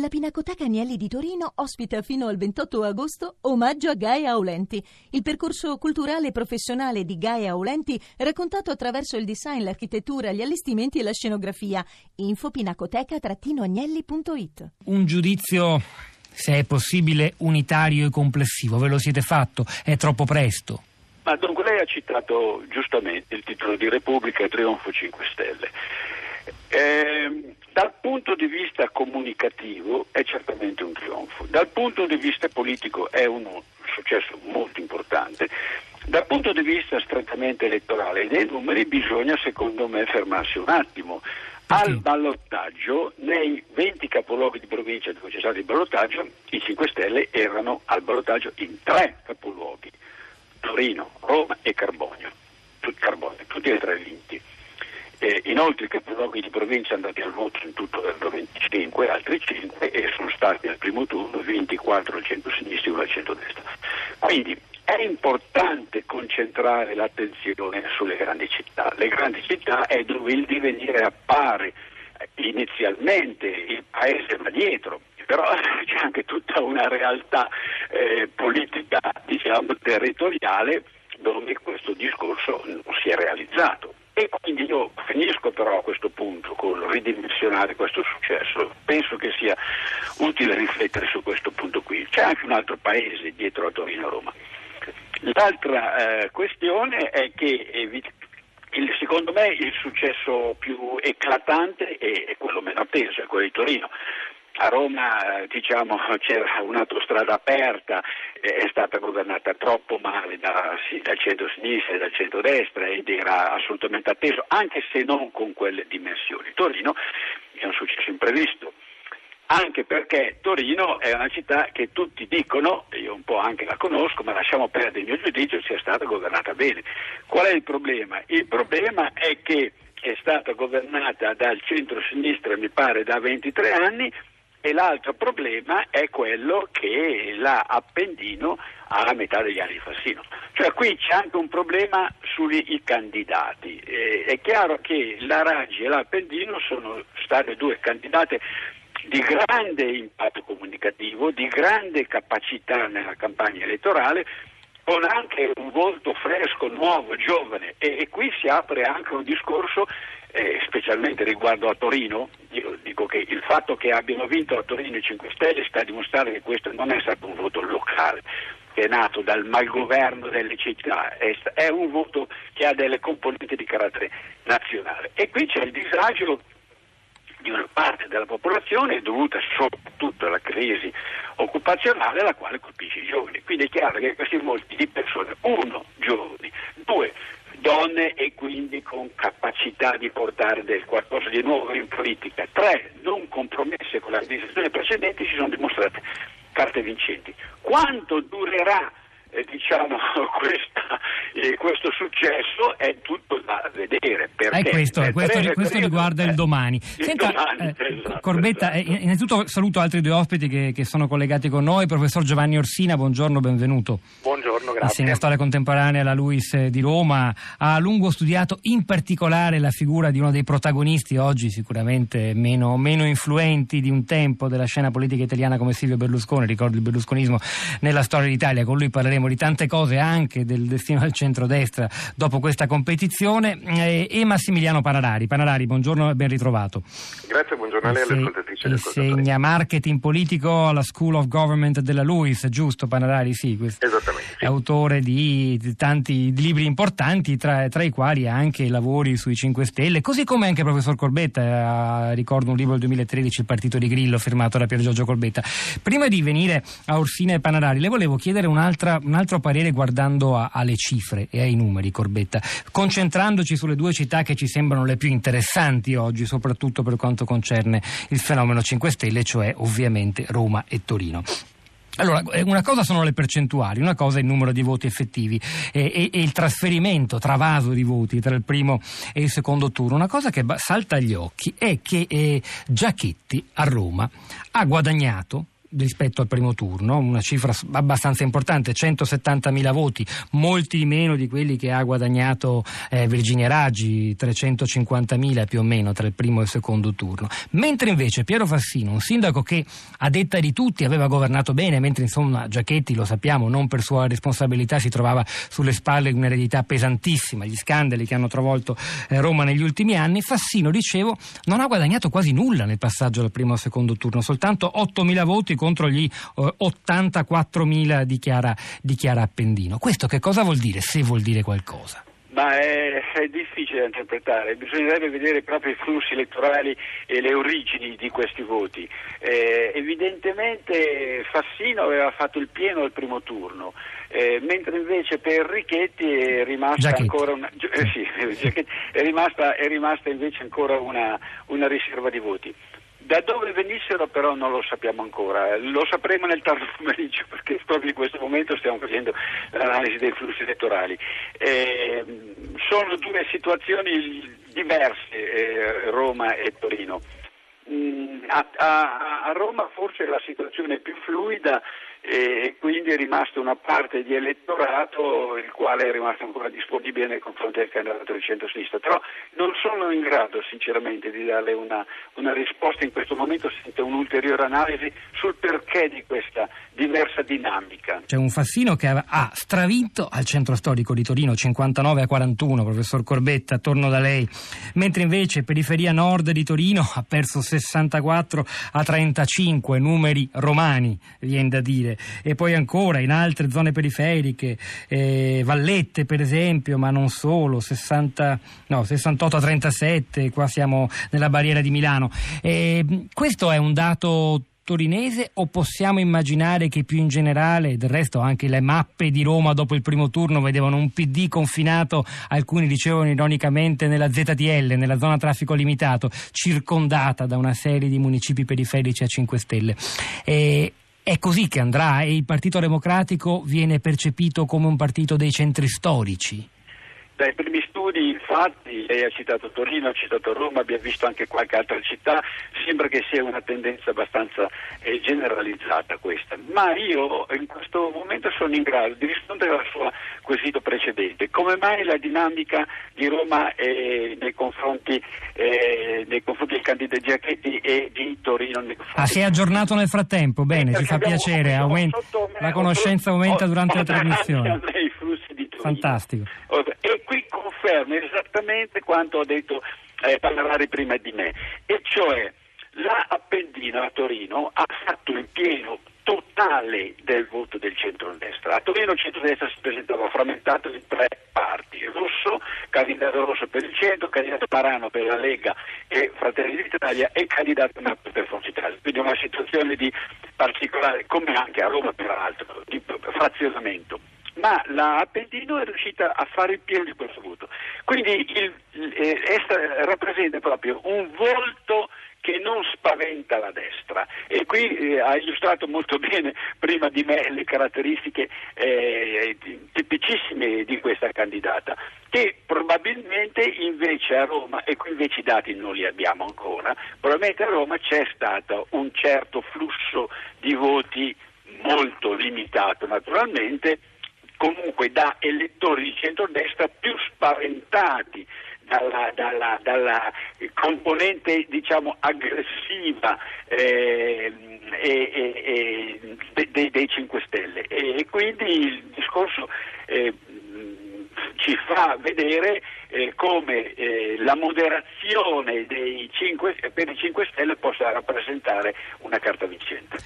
La Pinacoteca Agnelli di Torino ospita fino al 28 agosto Omaggio a Gaia Aulenti, il percorso culturale e professionale di Gaia Aulenti raccontato attraverso il design, l'architettura, gli allestimenti e la scenografia. Info pinacoteca-agnelli.it Un giudizio, se è possibile, unitario e complessivo. Ve lo siete fatto? È troppo presto? Ma dunque lei ha citato giustamente il titolo di Repubblica e Trionfo 5 Stelle. Eh, dal punto di vista comunicativo è certamente un trionfo, dal punto di vista politico è un successo molto importante. Dal punto di vista strettamente elettorale dei numeri bisogna secondo me fermarsi un attimo. Al ballottaggio, nei 20 capoluoghi di provincia dove c'è stato il ballottaggio, i 5 Stelle erano al ballottaggio in tre capoluoghi, Torino, Roma e Carbonio, Carbonio tutti e tre vinti. Eh, inoltre i capoluoghi di provincia andati al voto in tutto erano 25, altri 5 e sono stati al primo turno 24 al centro-sinistra e uno al centro-destra. Quindi è importante concentrare l'attenzione sulle grandi città. Le grandi città è dove il divenire appare. Inizialmente il paese va dietro, però c'è anche tutta una realtà eh, politica, diciamo, territoriale dove questo discorso non si è realizzato. E quindi io finisco però a questo punto con ridimensionare questo successo. Penso che sia utile riflettere su questo punto qui. C'è anche un altro paese dietro a Torino-Roma. L'altra eh, questione è che eh, il, secondo me il successo più eclatante è, è quello meno atteso, è quello di Torino. A Roma diciamo, c'era un'autostrada aperta, è stata governata troppo male da, sì, dal centro-sinistra e dal centro-destra ed era assolutamente atteso, anche se non con quelle dimensioni. Torino è un successo imprevisto, anche perché Torino è una città che tutti dicono, io un po' anche la conosco, ma lasciamo perdere il mio giudizio, sia stata governata bene. Qual è il problema? Il problema è che è stata governata dal centro-sinistra, mi pare, da 23 anni e l'altro problema è quello che l'Appendino ha a metà degli anni di Fassino. Cioè qui c'è anche un problema sui candidati. Eh, è chiaro che la Raggi e l'Appendino sono state due candidate di grande impatto comunicativo, di grande capacità nella campagna elettorale, con anche un volto fresco, nuovo, giovane. E, e qui si apre anche un discorso eh, specialmente riguardo a Torino, io dico che il fatto che abbiano vinto a Torino i 5 Stelle sta a dimostrare che questo non è stato un voto locale, che è nato dal malgoverno delle città, è, è un voto che ha delle componenti di carattere nazionale. E qui c'è il disagio di una parte della popolazione dovuta soprattutto alla crisi occupazionale la quale colpisce i giovani. Quindi è chiaro che questi molti di persone, uno, giovani, due, donne e quindi con capacità di portare del qualcosa di nuovo in politica. Tre, non compromesse con l'amministrazione precedente, si sono dimostrate carte vincenti. Quanto durerà eh, diciamo, questa, eh, questo successo è tutto da vedere. Perché eh, questo, questo, questo riguarda il domani. Senta, domani eh, esatto, Corbetta, esatto. innanzitutto saluto altri due ospiti che, che, sono collegati con noi, professor Giovanni Orsina, buongiorno, benvenuto. Buongiorno, grazie. Insegna storia contemporanea alla LUIS di Roma, ha a lungo studiato in particolare la figura di uno dei protagonisti oggi sicuramente meno, meno influenti di un tempo della scena politica italiana come Silvio Berlusconi, ricordo il berlusconismo nella storia d'Italia, con lui parleremo di tante cose anche del destino del centrodestra dopo questa competizione eh, e Massimiliano Panarari. Panarari, buongiorno e ben ritrovato. Grazie, buongiorno a lei alle ascoltatrici Insegna marketing politico alla School of Government della LUIS, giusto Panarari? Sì, Esattamente. Sì. È autore di, tanti libri importanti, tra, tra, i quali anche lavori sui 5 Stelle, così come anche il professor Corbetta, eh, ricordo un libro del 2013, Il partito di Grillo, firmato da Pier Giorgio Corbetta. Prima di venire a Orsina e Panarari, le volevo chiedere un altro parere guardando a, alle cifre e ai numeri, Corbetta, concentrandoci sulle due città che ci sembrano le più interessanti oggi, soprattutto per quanto concerne il fenomeno 5 Stelle, cioè ovviamente Roma e Torino. Allora, eh, una cosa sono le percentuali, una cosa è il numero di voti effettivi e, e, e il trasferimento travaso di voti tra il primo e il secondo turno. Una cosa che salta agli occhi è che eh, Giachetti a Roma ha guadagnato rispetto al primo turno, una cifra abbastanza importante, 170.000 voti, molti meno di quelli che ha guadagnato eh, Virginia Raggi, 350.000 più o meno tra il primo e il secondo turno. Mentre invece Piero Fassino, un sindaco che a detta di tutti aveva governato bene, mentre insomma Giachetti, lo sappiamo, non per sua responsabilità si trovava sulle spalle un'eredità pesantissima, gli scandali che hanno travolto eh, Roma negli ultimi anni, Fassino, dicevo, non ha guadagnato quasi nulla nel passaggio dal primo al secondo turno, soltanto 8.000 voti contro gli eh, 84.000 di Chiara, di Chiara Appendino. Questo che cosa vuol dire, se vuol dire qualcosa? Ma è, è, difficile da interpretare, bisognerebbe vedere proprio i flussi elettorali e le origini di questi voti. Eh, evidentemente Fassino aveva fatto il pieno al primo turno, eh, mentre invece per Richetti è rimasta Giacchetti. ancora una, eh, sì, è rimasta, è rimasta invece ancora una, una riserva di voti. Da dove venissero però non lo sappiamo ancora, lo sapremo nel tardo pomeriggio perché proprio in questo momento stiamo facendo l'analisi dei flussi elettorali. Eh, sono due situazioni diverse, eh, Roma e Torino. Mm, a, a, a Roma forse la situazione è più fluida e quindi è rimasta una parte di elettorato il quale è rimasto ancora disponibile nei confronti del candidato del centro-sinistra, però non sono in grado sinceramente di darle una, una risposta in questo momento senza un'ulteriore analisi sul perché di questa diversa dinamica. C'è un Fassino che ha stravinto al centro storico di Torino 59 a 41, professor Corbetta, torno da lei, mentre invece periferia nord di Torino ha perso 64 a 35, numeri romani, viene da dire e poi ancora in altre zone periferiche, eh, Vallette per esempio, ma non solo, 60, no, 68 a 37, qua siamo nella barriera di Milano. Eh, questo è un dato torinese o possiamo immaginare che più in generale, del resto anche le mappe di Roma dopo il primo turno vedevano un PD confinato, alcuni dicevano ironicamente nella ZTL, nella zona traffico limitato, circondata da una serie di municipi periferici a 5 Stelle. E, è così che andrà e il Partito Democratico viene percepito come un partito dei centri storici? Dai primi studi fatti, lei ha citato Torino, ha citato Roma, abbiamo visto anche qualche altra città, sembra che sia una tendenza abbastanza eh, generalizzata questa, ma io in questo momento sono in grado di rispondere al suo quesito precedente. Come mai la dinamica di Roma eh, nei, confronti, eh, nei confronti del candidato Giacchetti e di Torino? Nei ah, si è aggiornato nel frattempo, bene, ci fa piacere, aumenta, la conoscenza aumenta durante la trasmissione. Fantastico. Conferma esattamente quanto ha detto eh, Pallarari prima di me, e cioè la Appendina a Torino ha fatto il pieno totale del voto del centro-destra. A Torino il centro-destra si presentava frammentato in tre parti, Rosso, candidato Rosso per il centro, candidato Parano per la Lega e Fratelli d'Italia e candidato Napoli per Forza Italia. Quindi una situazione di particolare, come anche a Roma peraltro, di frazionamento ma la Appendino è riuscita a fare il pieno di questo voto. Quindi il, eh, rappresenta proprio un volto che non spaventa la destra. E qui eh, ha illustrato molto bene prima di me le caratteristiche eh, tipicissime di questa candidata che probabilmente invece a Roma, e qui invece i dati non li abbiamo ancora, probabilmente a Roma c'è stato un certo flusso di voti molto limitato naturalmente comunque da elettori di centrodestra più spaventati dalla, dalla, dalla componente diciamo, aggressiva eh, e, e, e, dei, dei 5 Stelle e, quindi il discorso eh, ci fa vedere eh, come eh, la moderazione 5, per i 5 Stelle possa rappresentare una carta vincente.